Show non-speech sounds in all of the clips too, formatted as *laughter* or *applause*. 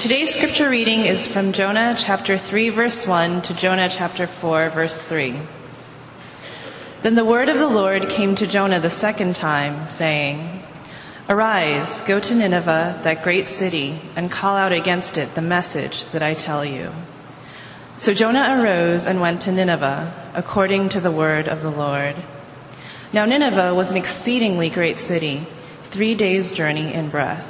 Today's scripture reading is from Jonah chapter 3, verse 1 to Jonah chapter 4, verse 3. Then the word of the Lord came to Jonah the second time, saying, Arise, go to Nineveh, that great city, and call out against it the message that I tell you. So Jonah arose and went to Nineveh, according to the word of the Lord. Now Nineveh was an exceedingly great city, three days' journey in breadth.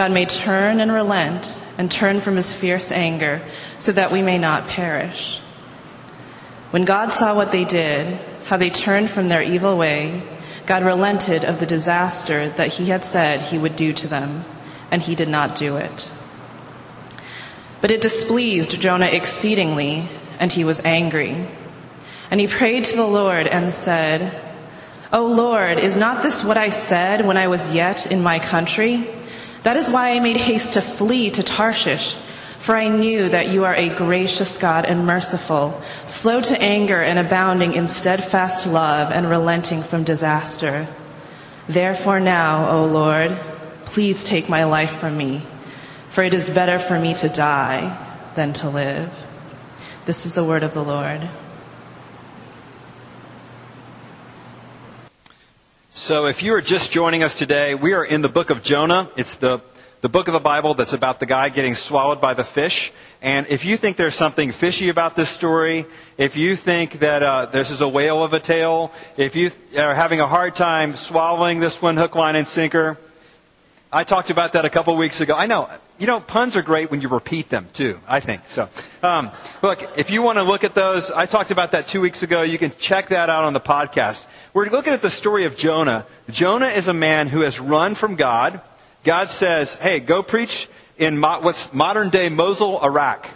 God may turn and relent and turn from his fierce anger so that we may not perish. When God saw what they did, how they turned from their evil way, God relented of the disaster that he had said he would do to them, and he did not do it. But it displeased Jonah exceedingly, and he was angry. And he prayed to the Lord and said, O Lord, is not this what I said when I was yet in my country? That is why I made haste to flee to Tarshish, for I knew that you are a gracious God and merciful, slow to anger and abounding in steadfast love and relenting from disaster. Therefore now, O Lord, please take my life from me, for it is better for me to die than to live. This is the word of the Lord. So, if you are just joining us today, we are in the book of Jonah. It's the, the book of the Bible that's about the guy getting swallowed by the fish. And if you think there's something fishy about this story, if you think that uh, this is a whale of a tale, if you are having a hard time swallowing this one hook, line, and sinker, I talked about that a couple weeks ago. I know, you know, puns are great when you repeat them too. I think so. Um, look, if you want to look at those, I talked about that two weeks ago. You can check that out on the podcast. We're looking at the story of Jonah. Jonah is a man who has run from God. God says, hey, go preach in mo- what's modern day Mosul, Iraq,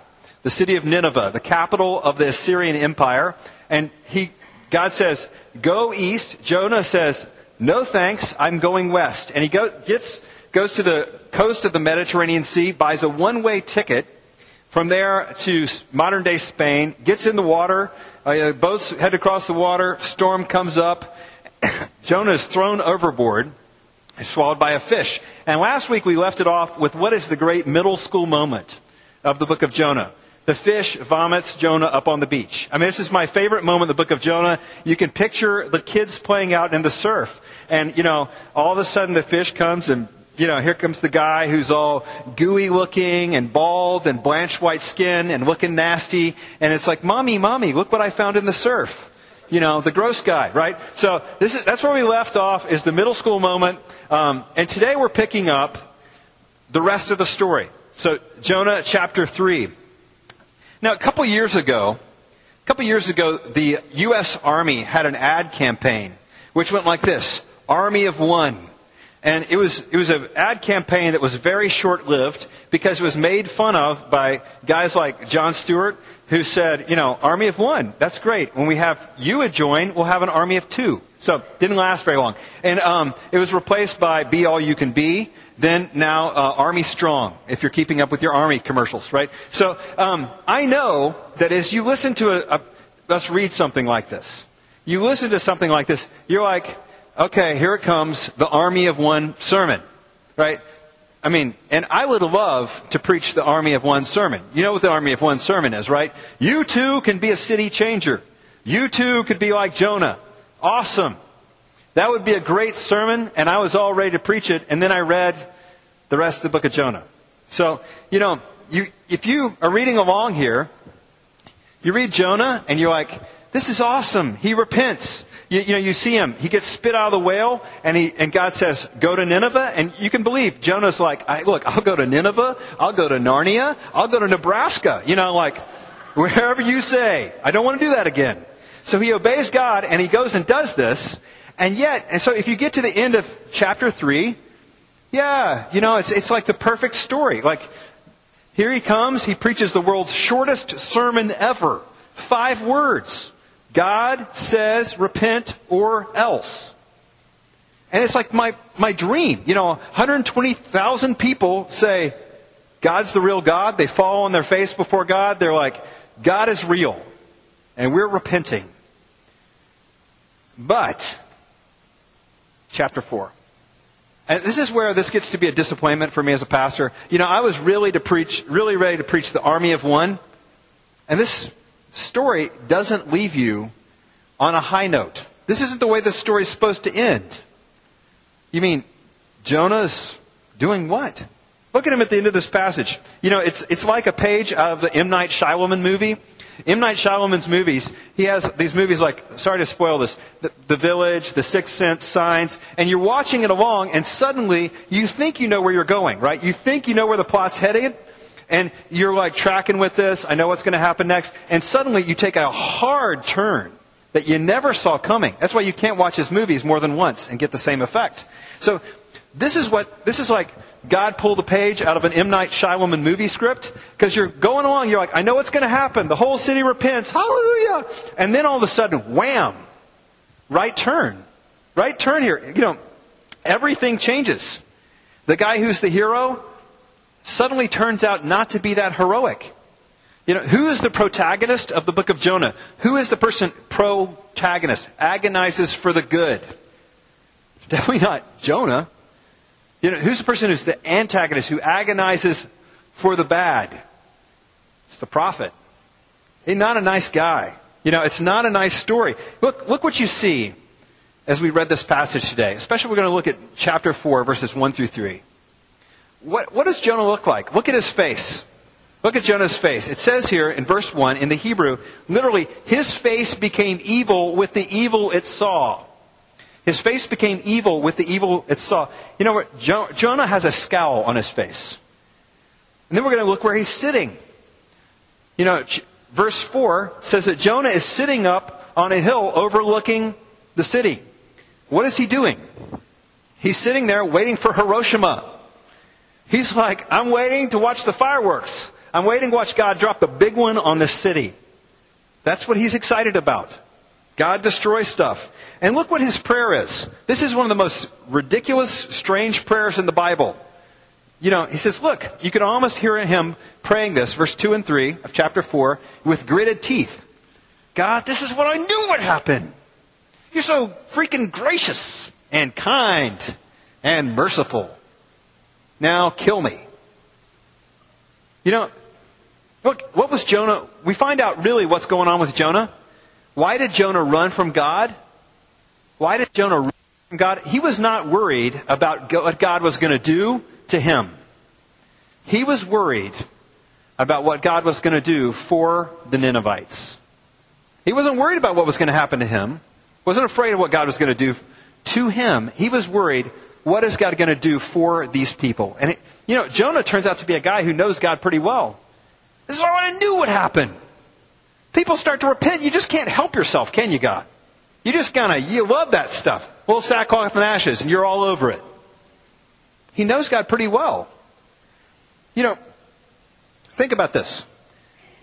the city of Nineveh, the capital of the Assyrian Empire. And he, God says, go east. Jonah says, no thanks, I'm going west. And he go, gets, goes to the coast of the Mediterranean Sea, buys a one way ticket from there to modern day Spain, gets in the water, uh, boats head across the water, storm comes up. *coughs* Jonah is thrown overboard, is swallowed by a fish. And last week we left it off with what is the great middle school moment of the book of Jonah. The fish vomits Jonah up on the beach. I mean, this is my favorite moment in the book of Jonah. You can picture the kids playing out in the surf. And, you know, all of a sudden the fish comes and you know, here comes the guy who's all gooey looking and bald and blanched white skin and looking nasty. And it's like, mommy, mommy, look what I found in the surf. You know, the gross guy, right? So this is, that's where we left off is the middle school moment. Um, and today we're picking up the rest of the story. So Jonah chapter 3. Now, a couple years ago, a couple years ago, the U.S. Army had an ad campaign which went like this Army of One. And it was, it was an ad campaign that was very short lived because it was made fun of by guys like Jon Stewart, who said, you know, army of one, that's great. When we have you join, we'll have an army of two. So didn't last very long. And um, it was replaced by Be All You Can Be. Then now uh, Army Strong, if you're keeping up with your Army commercials, right? So um, I know that as you listen to a, a, us read something like this, you listen to something like this, you're like, okay, here it comes, the army of one sermon, right? I mean, and I would love to preach the army of one sermon. You know what the army of one sermon is, right? You too can be a city changer. You too could be like Jonah. Awesome. That would be a great sermon, and I was all ready to preach it, and then I read the rest of the book of Jonah. So, you know, you, if you are reading along here, You read Jonah and you're like, this is awesome. He repents. You, you, know, you see him. He gets spit out of the whale, and he and God says, "Go to Nineveh." And you can believe Jonah's like, I, "Look, I'll go to Nineveh. I'll go to Narnia. I'll go to Nebraska." You know, like *laughs* wherever you say. I don't want to do that again. So he obeys God, and he goes and does this. And yet, and so if you get to the end of chapter three, yeah, you know, it's it's like the perfect story. Like here he comes. He preaches the world's shortest sermon ever. Five words. God says, repent or else. And it's like my, my dream. You know, 120,000 people say, God's the real God. They fall on their face before God. They're like, God is real. And we're repenting. But, chapter 4. And this is where this gets to be a disappointment for me as a pastor. You know, I was really to preach, really ready to preach the army of one. And this story doesn't leave you on a high note. This isn't the way the story is supposed to end. You mean Jonah's doing what? Look at him at the end of this passage. You know, it's, it's like a page of the M. Night Shyamalan movie. M. Night Shyamalan's movies, he has these movies like, sorry to spoil this, the, the Village, The Sixth Sense, Signs, and you're watching it along, and suddenly you think you know where you're going, right? You think you know where the plot's headed, and you're like tracking with this, I know what's going to happen next, and suddenly you take a hard turn that you never saw coming. That's why you can't watch his movies more than once and get the same effect. So this is what this is like God pulled a page out of an M Night Shyamalan movie script because you're going along, you're like, I know what's going to happen. The whole city repents, hallelujah, and then all of a sudden, wham, right turn, right turn here. You know, everything changes. The guy who's the hero suddenly turns out not to be that heroic. You know, who is the protagonist of the book of Jonah? Who is the person protagonist? Agonizes for the good. *laughs* Definitely not Jonah. You know, who's the person who's the antagonist who agonizes for the bad? It's the prophet. He's not a nice guy. You know, it's not a nice story. Look, look what you see as we read this passage today. Especially we're going to look at chapter 4, verses 1 through 3. What, what does Jonah look like? Look at his face. Look at Jonah's face. It says here in verse 1 in the Hebrew, literally, his face became evil with the evil it saw. His face became evil with the evil it saw. You know what? Jo- Jonah has a scowl on his face. And then we're going to look where he's sitting. You know, verse 4 says that Jonah is sitting up on a hill overlooking the city. What is he doing? He's sitting there waiting for Hiroshima. He's like, I'm waiting to watch the fireworks. I'm waiting to watch God drop the big one on this city. That's what he's excited about. God destroys stuff. And look what his prayer is. This is one of the most ridiculous, strange prayers in the Bible. You know, he says, look, you can almost hear him praying this, verse 2 and 3 of chapter 4, with gritted teeth. God, this is what I knew would happen. You're so freaking gracious and kind and merciful. Now kill me. You know, look, what was Jonah? We find out really what's going on with Jonah. Why did Jonah run from God? Why did Jonah run from God? He was not worried about what God was going to do to him. He was worried about what God was going to do for the Ninevites. He wasn't worried about what was going to happen to him. Wasn't afraid of what God was going to do to him. He was worried what is God going to do for these people? And, it, you know, Jonah turns out to be a guy who knows God pretty well. This is what I knew would happen. People start to repent. You just can't help yourself, can you, God? You just kind of, you love that stuff. Well, sackcloth and ashes, and you're all over it. He knows God pretty well. You know, think about this.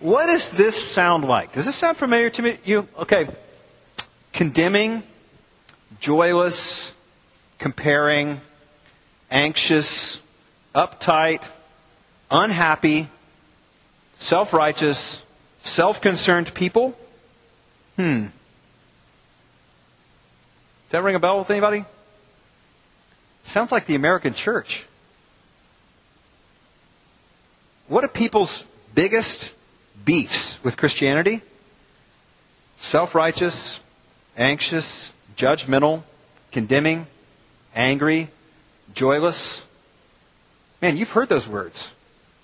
What does this sound like? Does this sound familiar to me? You okay? Condemning, joyless, comparing, anxious, uptight, unhappy, self righteous, self concerned people? Hmm. Does that ring a bell with anybody? Sounds like the American church. What are people's biggest beefs with Christianity? Self righteous, anxious, judgmental, condemning, angry, joyless. Man, you've heard those words.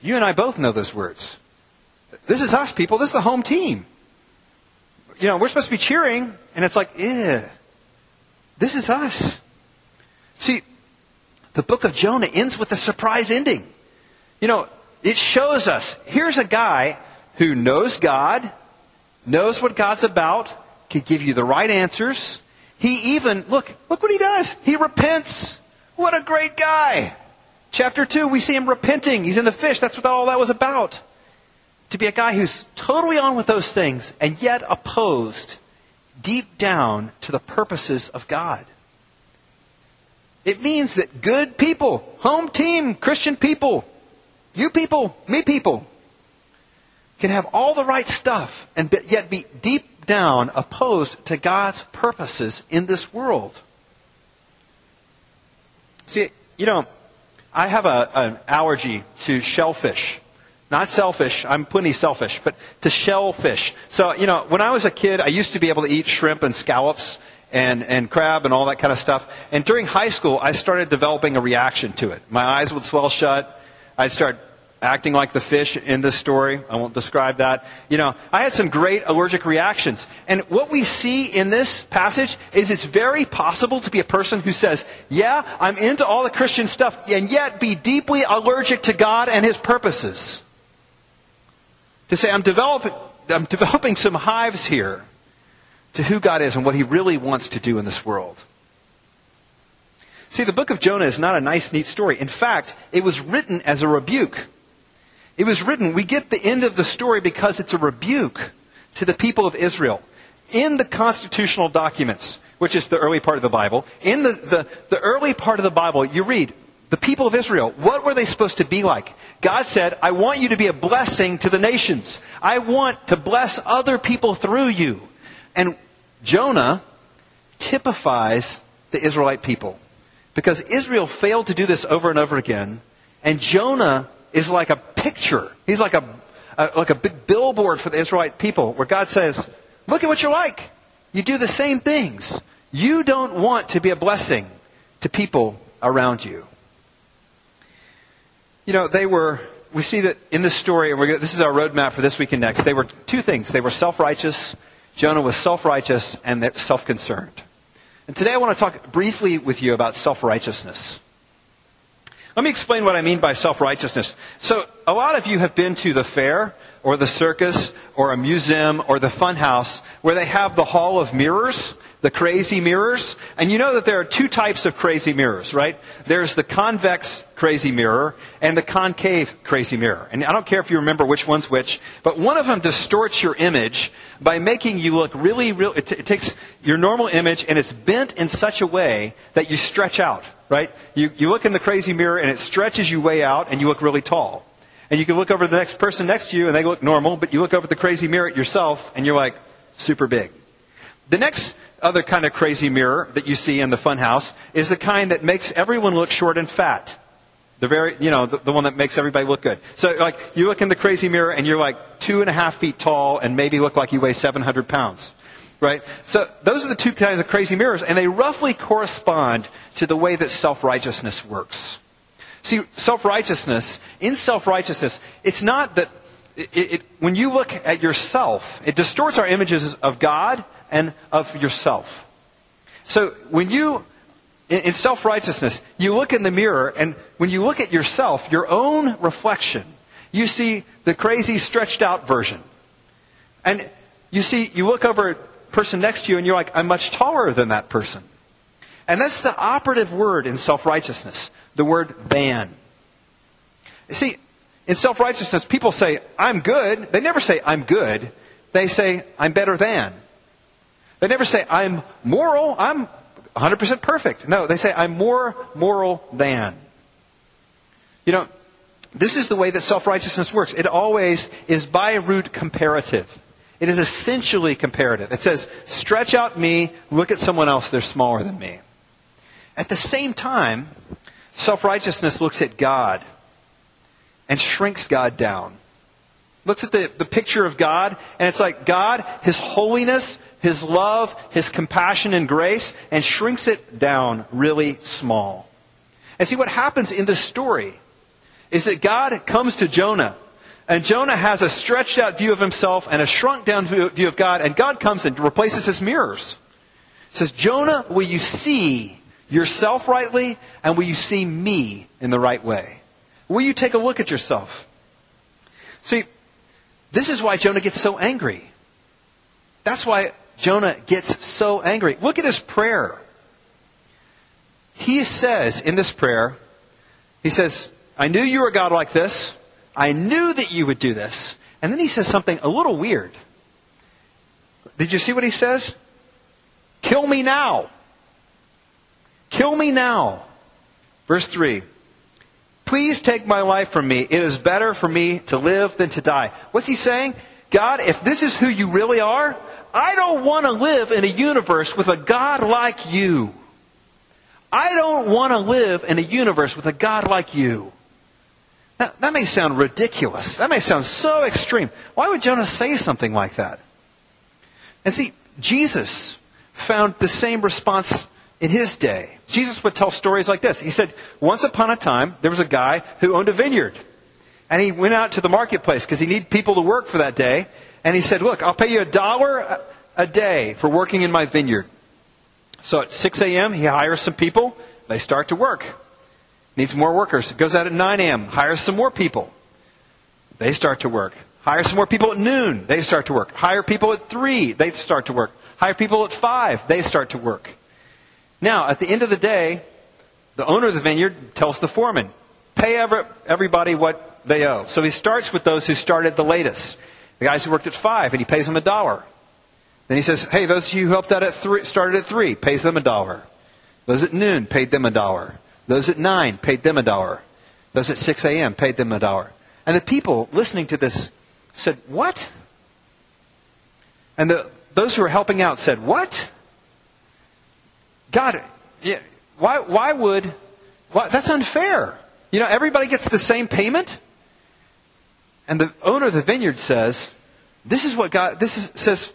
You and I both know those words. This is us, people. This is the home team. you know, we're supposed to be cheering, and it's like, eh, this is us. See, the book of Jonah ends with a surprise ending. You know, it shows us here's a guy who knows God, knows what God's about, can give you the right answers. He even, look, look what he does. He repents. What a great guy. Chapter 2, we see him repenting. He's in the fish. That's what all that was about. To be a guy who's totally on with those things and yet opposed deep down to the purposes of God. It means that good people, home team, Christian people, you people, me people, can have all the right stuff and yet be deep down opposed to God's purposes in this world. See, you know, I have a, an allergy to shellfish. Not selfish, I'm plenty selfish, but to shellfish. So, you know, when I was a kid, I used to be able to eat shrimp and scallops and, and crab and all that kind of stuff. And during high school, I started developing a reaction to it. My eyes would swell shut. I'd start acting like the fish in this story. I won't describe that. You know, I had some great allergic reactions. And what we see in this passage is it's very possible to be a person who says, yeah, I'm into all the Christian stuff, and yet be deeply allergic to God and His purposes. To say, I'm developing, I'm developing some hives here to who God is and what He really wants to do in this world. See, the book of Jonah is not a nice, neat story. In fact, it was written as a rebuke. It was written, we get the end of the story because it's a rebuke to the people of Israel. In the constitutional documents, which is the early part of the Bible, in the, the, the early part of the Bible, you read, the people of Israel, what were they supposed to be like? God said, I want you to be a blessing to the nations. I want to bless other people through you. And Jonah typifies the Israelite people. Because Israel failed to do this over and over again, and Jonah is like a picture. He's like a, a, like a big billboard for the Israelite people where God says, look at what you're like. You do the same things. You don't want to be a blessing to people around you. You know, they were, we see that in this story, and gonna, this is our roadmap for this week and next. They were two things. They were self-righteous. Jonah was self-righteous and self-concerned. And today I want to talk briefly with you about self-righteousness. Let me explain what I mean by self-righteousness. So, a lot of you have been to the fair, or the circus, or a museum, or the funhouse, where they have the hall of mirrors, the crazy mirrors. And you know that there are two types of crazy mirrors, right? There's the convex crazy mirror and the concave crazy mirror. And I don't care if you remember which one's which, but one of them distorts your image by making you look really, real. It, t- it takes your normal image and it's bent in such a way that you stretch out right? You, you look in the crazy mirror and it stretches you way out and you look really tall. And you can look over the next person next to you and they look normal, but you look over the crazy mirror at yourself and you're like super big. The next other kind of crazy mirror that you see in the funhouse is the kind that makes everyone look short and fat. The very, you know, the, the, one that makes everybody look good. So, like, you look in the crazy mirror and you're like two and a half feet tall and maybe look like you weigh 700 pounds right? So those are the two kinds of crazy mirrors, and they roughly correspond to the way that self-righteousness works. See, self-righteousness, in self-righteousness, it's not that it, it, when you look at yourself, it distorts our images of God and of yourself. So when you, in, in self-righteousness, you look in the mirror, and when you look at yourself, your own reflection, you see the crazy stretched out version. And you see, you look over at person next to you and you're like, I'm much taller than that person. And that's the operative word in self righteousness the word than. You see, in self righteousness, people say, I'm good. They never say, I'm good. They say, I'm better than. They never say, I'm moral. I'm 100% perfect. No, they say, I'm more moral than. You know, this is the way that self righteousness works. It always is by root comparative. It is essentially comparative. It says, stretch out me, look at someone else, they're smaller than me. At the same time, self righteousness looks at God and shrinks God down. Looks at the, the picture of God, and it's like God, His holiness, His love, His compassion and grace, and shrinks it down really small. And see what happens in this story is that God comes to Jonah And Jonah has a stretched out view of himself and a shrunk down view of God, and God comes and replaces his mirrors. He says, Jonah, will you see yourself rightly, and will you see me in the right way? Will you take a look at yourself? See, this is why Jonah gets so angry. That's why Jonah gets so angry. Look at his prayer. He says in this prayer, he says, I knew you were a God like this. I knew that you would do this. And then he says something a little weird. Did you see what he says? Kill me now. Kill me now. Verse 3. Please take my life from me. It is better for me to live than to die. What's he saying? God, if this is who you really are, I don't want to live in a universe with a God like you. I don't want to live in a universe with a God like you. Now, that may sound ridiculous. That may sound so extreme. Why would Jonah say something like that? And see, Jesus found the same response in his day. Jesus would tell stories like this. He said, Once upon a time, there was a guy who owned a vineyard. And he went out to the marketplace because he needed people to work for that day. And he said, Look, I'll pay you a dollar a day for working in my vineyard. So at 6 a.m., he hires some people. They start to work. Needs more workers. Goes out at 9 a.m., hires some more people. They start to work. Hire some more people at noon. They start to work. Hire people at 3. They start to work. Hire people at 5. They start to work. Now, at the end of the day, the owner of the vineyard tells the foreman, pay every, everybody what they owe. So he starts with those who started the latest. The guys who worked at 5, and he pays them a dollar. Then he says, hey, those of you who helped out at three, started at 3, pays them a dollar. Those at noon paid them a dollar. Those at 9 paid them a dollar. Those at 6 a.m. paid them a dollar. And the people listening to this said, What? And the, those who were helping out said, What? God, why, why would, why, that's unfair. You know, everybody gets the same payment. And the owner of the vineyard says, This is what God, this is, says,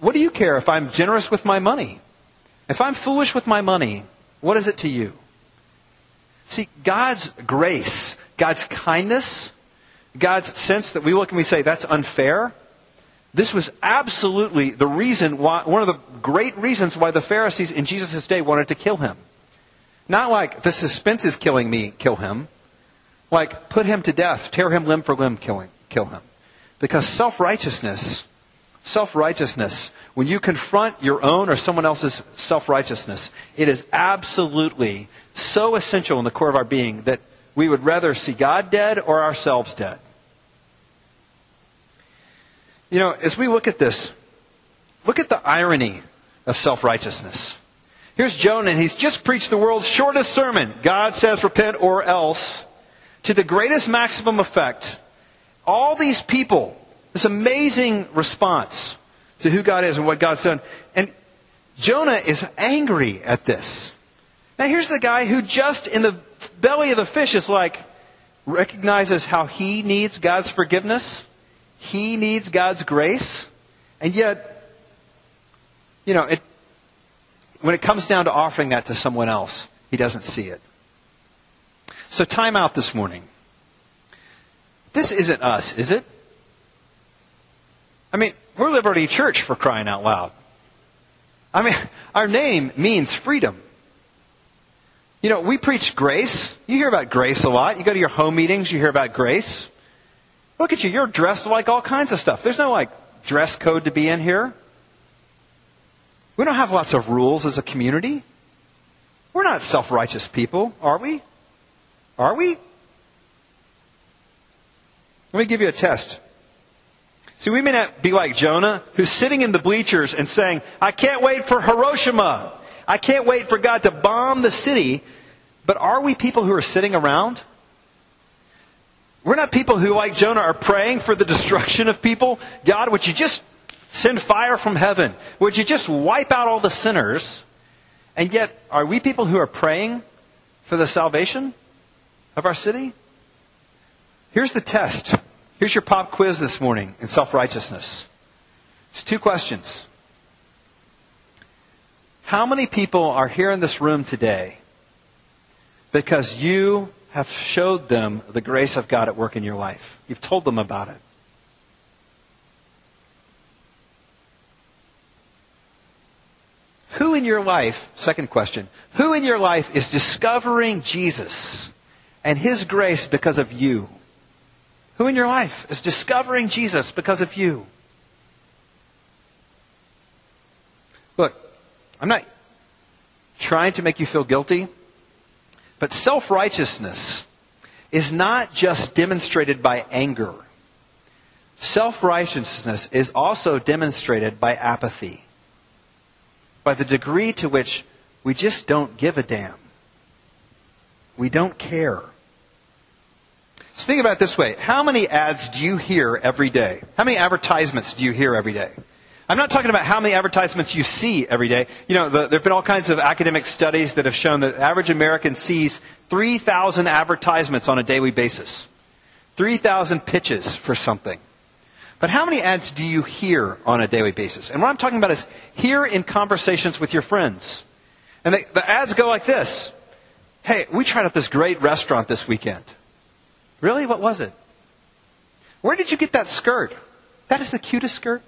what do you care if I'm generous with my money? If I'm foolish with my money, what is it to you? See, God's grace, God's kindness, God's sense that we look and we say, that's unfair. This was absolutely the reason why, one of the great reasons why the Pharisees in Jesus' day wanted to kill him. Not like the suspense is killing me, kill him. Like put him to death, tear him limb for limb, kill him. Kill him. Because self righteousness Self righteousness. When you confront your own or someone else's self righteousness, it is absolutely so essential in the core of our being that we would rather see God dead or ourselves dead. You know, as we look at this, look at the irony of self righteousness. Here's Jonah, and he's just preached the world's shortest sermon God says, repent or else, to the greatest maximum effect. All these people this amazing response to who God is and what God's done. And Jonah is angry at this. Now here's the guy who just in the belly of the fish is like, recognizes how he needs God's forgiveness. He needs God's grace. And yet, you know, it, when it comes down to offering that to someone else, he doesn't see it. So time out this morning. This isn't us, is it? I mean, we're Liberty Church for crying out loud. I mean, *laughs* our name means freedom. You know, we preach grace. You hear about grace a lot. You go to your home meetings, you hear about grace. Look at you, you're dressed like all kinds of stuff. There's no like dress code to be in here. We don't have lots of rules as a community. We're not self righteous people, are we? Are we? Let me give you a test. See, we may not be like Jonah, who's sitting in the bleachers and saying, I can't wait for Hiroshima. I can't wait for God to bomb the city. But are we people who are sitting around? We're not people who, like Jonah, are praying for the destruction of people. God, would you just send fire from heaven? Would you just wipe out all the sinners? And yet, are we people who are praying for the salvation of our city? Here's the test. Here's your pop quiz this morning in self righteousness. It's two questions. How many people are here in this room today because you have showed them the grace of God at work in your life. You've told them about it. Who in your life, second question, who in your life is discovering Jesus and His grace because of you? Who in your life is discovering Jesus because of you? Look, I'm not trying to make you feel guilty, but self righteousness is not just demonstrated by anger. Self righteousness is also demonstrated by apathy by the degree to which we just don't give a damn. We don't care. So think about it this way. How many ads do you hear every day? How many advertisements do you hear every day? I'm not talking about how many advertisements you see every day. You know, the, there have been all kinds of academic studies that have shown that the average American sees 3,000 advertisements on a daily basis. 3,000 pitches for something. But how many ads do you hear on a daily basis? And what I'm talking about is hear in conversations with your friends. And they, the ads go like this Hey, we tried out this great restaurant this weekend. Really? What was it? Where did you get that skirt? That is the cutest skirt.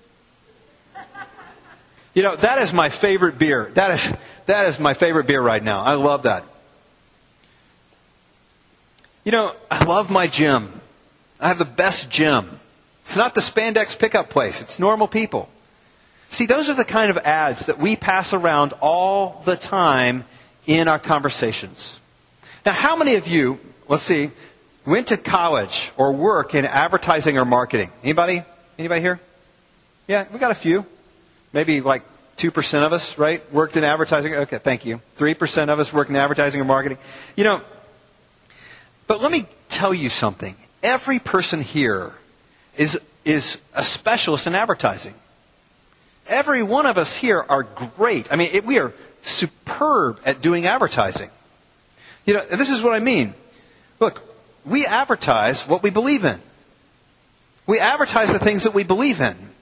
You know, that is my favorite beer. That is, that is my favorite beer right now. I love that. You know, I love my gym. I have the best gym. It's not the spandex pickup place, it's normal people. See, those are the kind of ads that we pass around all the time in our conversations. Now, how many of you, let's see, went to college or work in advertising or marketing? Anybody? Anybody here? Yeah, we got a few. Maybe like 2% of us, right? Worked in advertising. Okay, thank you. 3% of us worked in advertising or marketing. You know, but let me tell you something. Every person here is, is a specialist in advertising. Every one of us here are great. I mean, it, we are superb at doing advertising. You know, this is what I mean. Look, we advertise what we believe in. We advertise the things that we believe in.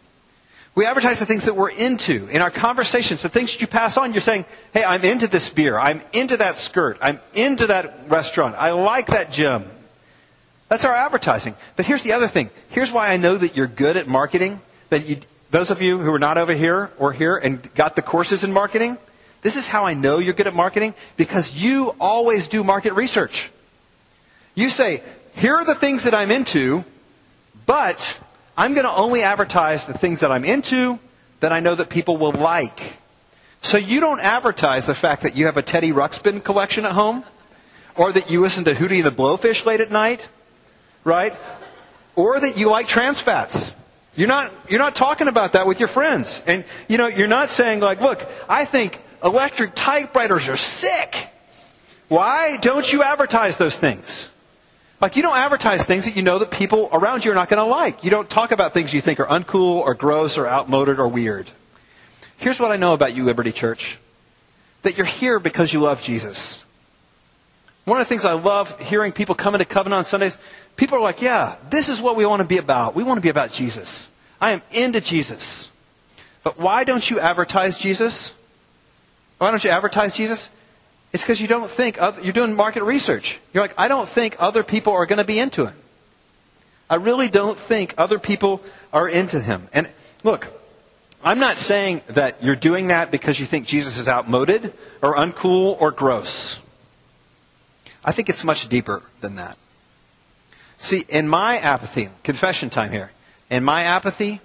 We advertise the things that we're into in our conversations, the things that you pass on. You're saying, hey, I'm into this beer. I'm into that skirt. I'm into that restaurant. I like that gym. That's our advertising. But here's the other thing. Here's why I know that you're good at marketing. That you, those of you who are not over here or here and got the courses in marketing, this is how I know you're good at marketing because you always do market research. You say, here are the things that I'm into, but I'm going to only advertise the things that I'm into that I know that people will like. So you don't advertise the fact that you have a Teddy Ruxpin collection at home or that you listen to Hootie and the Blowfish late at night right? Or that you like trans fats. You're not, you're not talking about that with your friends. And, you know, you're not saying like, look, I think electric typewriters are sick. Why don't you advertise those things? Like, you don't advertise things that you know that people around you are not going to like. You don't talk about things you think are uncool or gross or outmoded or weird. Here's what I know about you, Liberty Church that you're here because you love Jesus. One of the things I love hearing people come into Covenant on Sundays, people are like, yeah, this is what we want to be about. We want to be about Jesus. I am into Jesus. But why don't you advertise Jesus? Why don't you advertise Jesus? It's because you don't think, other, you're doing market research. You're like, I don't think other people are going to be into him. I really don't think other people are into him. And look, I'm not saying that you're doing that because you think Jesus is outmoded or uncool or gross. I think it's much deeper than that. See, in my apathy, confession time here, in my apathy,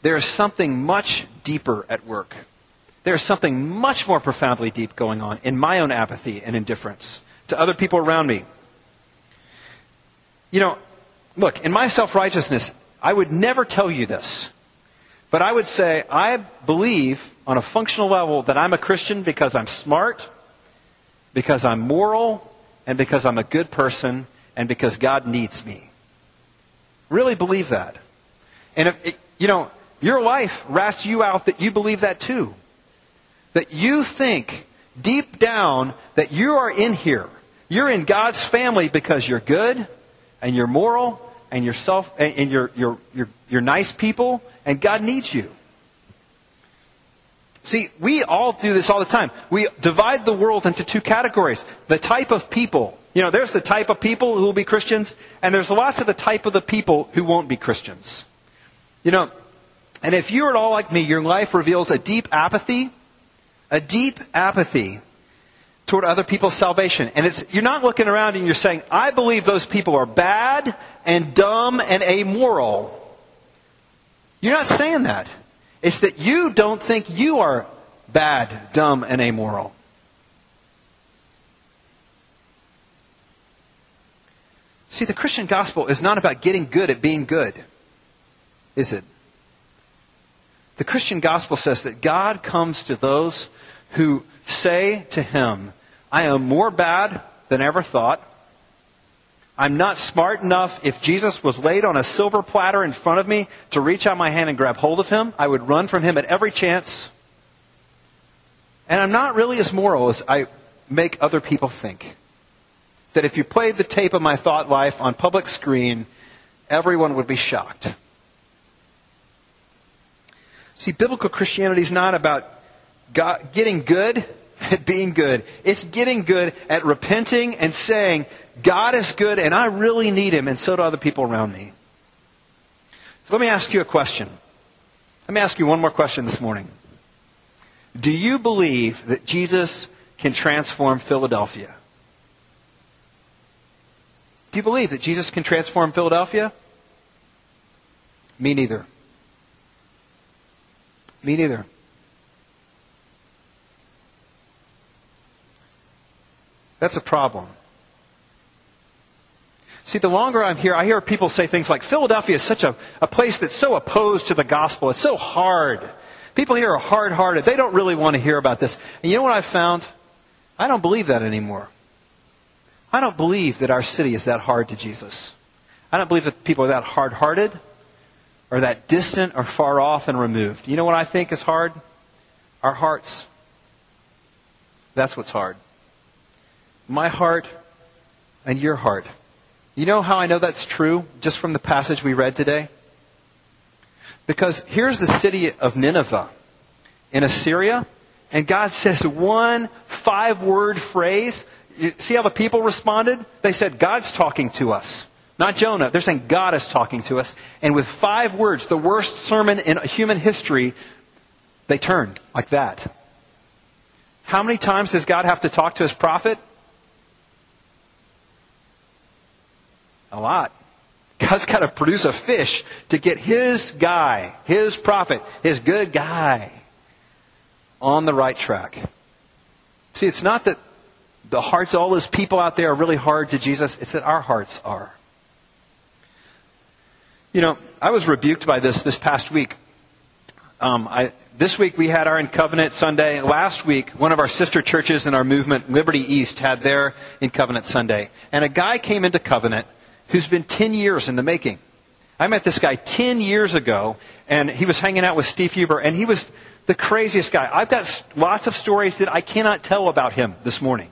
there is something much deeper at work. There is something much more profoundly deep going on in my own apathy and indifference to other people around me. You know, look, in my self righteousness, I would never tell you this, but I would say I believe on a functional level that I'm a Christian because I'm smart, because I'm moral, and because I'm a good person, and because God needs me. Really believe that. And if, you know, your life rats you out that you believe that too. That you think deep down that you are in here. You're in God's family because you're good and you're moral and you're self and you're, you're, you're, you're nice people and God needs you. See, we all do this all the time. We divide the world into two categories. The type of people You know, there's the type of people who will be Christians, and there's lots of the type of the people who won't be Christians. You know, and if you're at all like me, your life reveals a deep apathy, a deep apathy toward other people's salvation. And it's, you're not looking around and you're saying, I believe those people are bad and dumb and amoral. You're not saying that. It's that you don't think you are bad, dumb, and amoral. See, the Christian gospel is not about getting good at being good, is it? The Christian gospel says that God comes to those who say to him, I am more bad than ever thought. I'm not smart enough. If Jesus was laid on a silver platter in front of me to reach out my hand and grab hold of him, I would run from him at every chance. And I'm not really as moral as I make other people think that if you played the tape of my thought life on public screen, everyone would be shocked. See, biblical Christianity is not about God, getting good *laughs* at being good. It's getting good at repenting and saying, God is good and I really need Him and so do other people around me. So let me ask you a question. Let me ask you one more question this morning. Do you believe that Jesus can transform Philadelphia? Do you believe that Jesus can transform Philadelphia? Me neither. Me neither. That's a problem. See, the longer I'm here, I hear people say things like Philadelphia is such a, a place that's so opposed to the gospel. It's so hard. People here are hard hearted. They don't really want to hear about this. And you know what I've found? I don't believe that anymore. I don't believe that our city is that hard to Jesus. I don't believe that people are that hard hearted or that distant or far off and removed. You know what I think is hard? Our hearts. That's what's hard. My heart and your heart. You know how I know that's true just from the passage we read today? Because here's the city of Nineveh in Assyria, and God says one five word phrase you see how the people responded? They said, God's talking to us. Not Jonah. They're saying God is talking to us. And with five words, the worst sermon in human history, they turn like that. How many times does God have to talk to his prophet? A lot. God's got to produce a fish to get his guy, his prophet, his good guy on the right track. See, it's not that the hearts of all those people out there are really hard to Jesus. It's that our hearts are. You know, I was rebuked by this this past week. Um, I, this week we had our In Covenant Sunday. Last week, one of our sister churches in our movement, Liberty East, had their In Covenant Sunday. And a guy came into Covenant who's been 10 years in the making. I met this guy 10 years ago, and he was hanging out with Steve Huber, and he was the craziest guy. I've got lots of stories that I cannot tell about him this morning.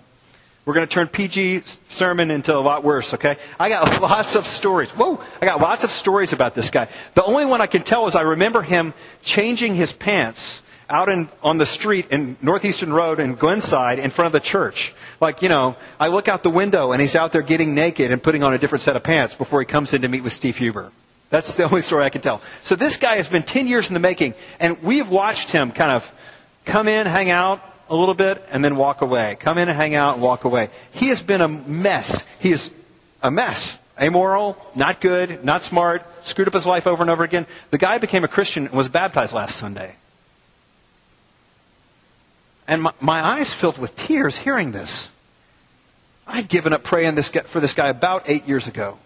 We're going to turn PG sermon into a lot worse, okay? I got *laughs* lots of stories. Whoa! I got lots of stories about this guy. The only one I can tell is I remember him changing his pants out in, on the street in North Easton Road in Glenside in front of the church. Like, you know, I look out the window and he's out there getting naked and putting on a different set of pants before he comes in to meet with Steve Huber. That's the *laughs* only story I can tell. So this guy has been 10 years in the making, and we've watched him kind of come in, hang out, a little bit and then walk away. Come in and hang out and walk away. He has been a mess. He is a mess. Amoral, not good, not smart, screwed up his life over and over again. The guy became a Christian and was baptized last Sunday. And my, my eyes filled with tears hearing this. I'd given up praying this, for this guy about eight years ago.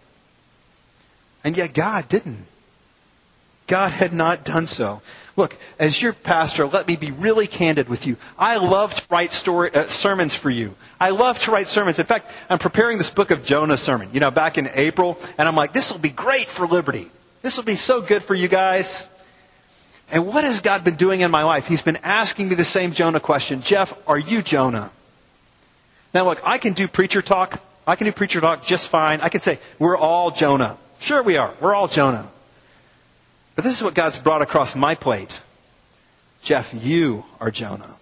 And yet God didn't. God had not done so. Look, as your pastor, let me be really candid with you. I love to write story, uh, sermons for you. I love to write sermons. In fact, I'm preparing this book of Jonah sermon, you know, back in April, and I'm like, this will be great for Liberty. This will be so good for you guys. And what has God been doing in my life? He's been asking me the same Jonah question. Jeff, are you Jonah? Now look, I can do preacher talk. I can do preacher talk just fine. I can say, we're all Jonah. Sure we are. We're all Jonah. But this is what God's brought across my plate. Jeff, you are Jonah.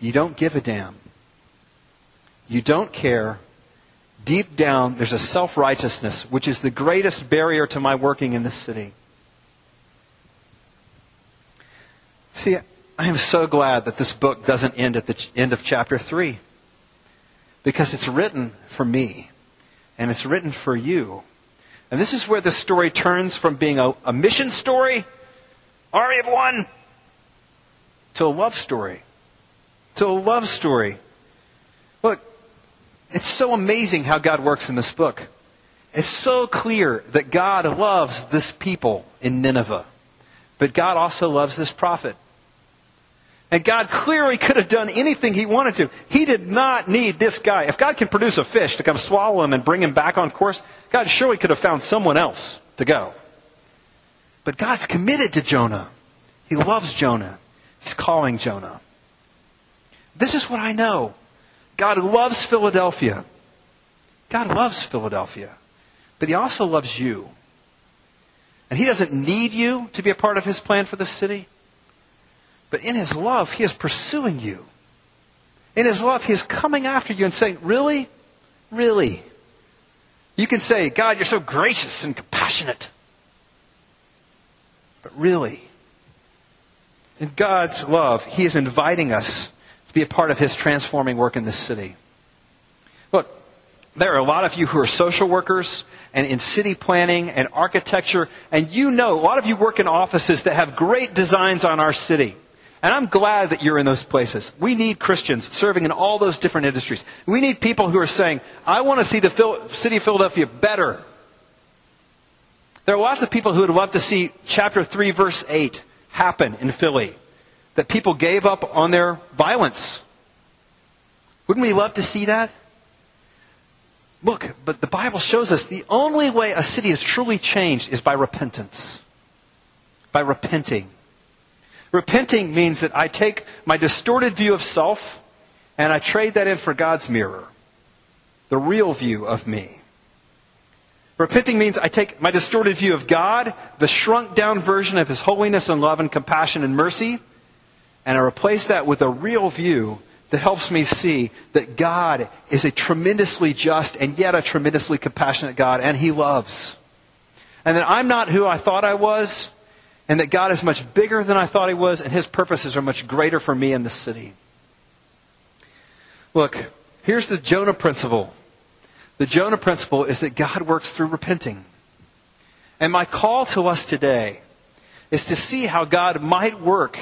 You don't give a damn. You don't care. deep down, there's a self righteousness, which is the greatest barrier to my working in this city. See, I am so glad that this book doesn't end at the end of chapter 3. Because it's written for me, and it's written for you. And this is where the story turns from being a, a mission story, Army of One, to a love story. To a love story. Look, it's so amazing how God works in this book. It's so clear that God loves this people in Nineveh. But God also loves this prophet. And God clearly could have done anything he wanted to. He did not need this guy. If God can produce a fish to come swallow him and bring him back on course, God surely could have found someone else to go. But God's committed to Jonah. He loves Jonah. He's calling Jonah. This is what I know. God loves Philadelphia. God loves Philadelphia. But he also loves you. And he doesn't need you to be a part of his plan for the city. But in his love, he is pursuing you. In his love, he is coming after you and saying, Really? Really? You can say, God, you're so gracious and compassionate. But really, in God's love, he is inviting us to be a part of his transforming work in this city. Look, there are a lot of you who are social workers and in city planning and architecture, and you know, a lot of you work in offices that have great designs on our city. And I'm glad that you're in those places. We need Christians serving in all those different industries. We need people who are saying, I want to see the city of Philadelphia better. There are lots of people who would love to see chapter 3, verse 8 happen in Philly. That people gave up on their violence. Wouldn't we love to see that? Look, but the Bible shows us the only way a city is truly changed is by repentance. By repenting. Repenting means that I take my distorted view of self and I trade that in for God's mirror, the real view of me. Repenting means I take my distorted view of God, the shrunk down version of His holiness and love and compassion and mercy, and I replace that with a real view that helps me see that God is a tremendously just and yet a tremendously compassionate God, and He loves. And that I'm not who I thought I was, and that God is much bigger than I thought He was, and His purposes are much greater for me in this city. Look, here's the Jonah principle. The Jonah principle is that God works through repenting. And my call to us today is to see how God might work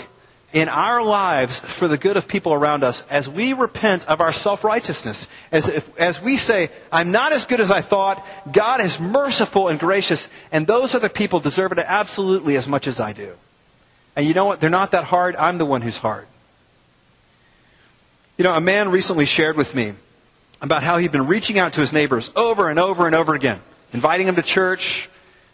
in our lives for the good of people around us as we repent of our self righteousness. As, if, as we say, I'm not as good as I thought, God is merciful and gracious, and those other people deserve it absolutely as much as I do. And you know what? They're not that hard. I'm the one who's hard. You know, a man recently shared with me about how he'd been reaching out to his neighbors over and over and over again, inviting them to church,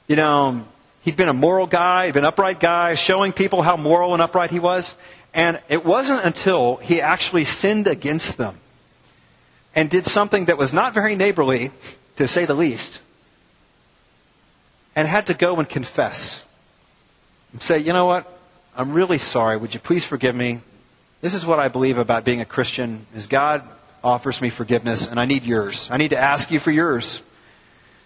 you know, He'd been a moral guy, he'd been an upright guy, showing people how moral and upright he was. And it wasn't until he actually sinned against them and did something that was not very neighborly, to say the least, and had to go and confess and say, you know what? I'm really sorry. Would you please forgive me? This is what I believe about being a Christian is God offers me forgiveness and I need yours. I need to ask you for yours.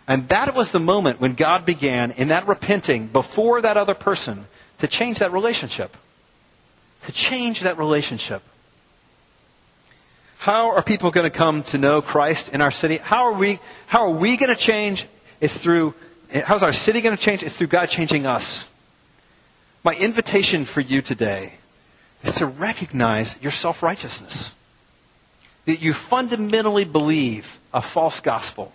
And that was the moment when God began, in that repenting before that other person, to change that relationship. To change that relationship. How are people going to come to know Christ in our city? How are we, how are we going to change? It's through, how's our city going to change? It's through God changing us. My invitation for you today is to recognize your self righteousness. That you fundamentally believe a false gospel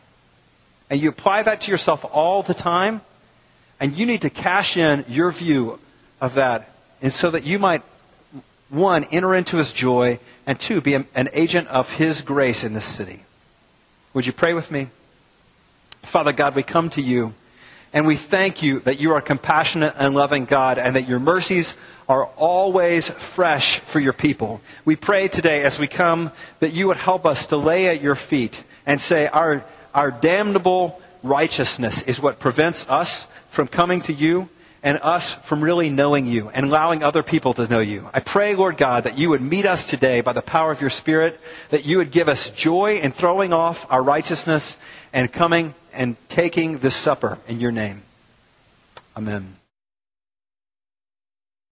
and you apply that to yourself all the time, and you need to cash in your view of that, and so that you might, one, enter into his joy, and two, be an agent of his grace in this city. Would you pray with me? Father God, we come to you. And we thank you that you are compassionate and loving God and that your mercies are always fresh for your people. We pray today as we come that you would help us to lay at your feet and say, Our our damnable righteousness is what prevents us from coming to you. and us from really knowing you and allowing other people to know you. I pray, Lord God, that you would meet us today by the power of your Spirit, that you would give us joy in throwing off our righteousness and coming and taking this supper in your name. Amen.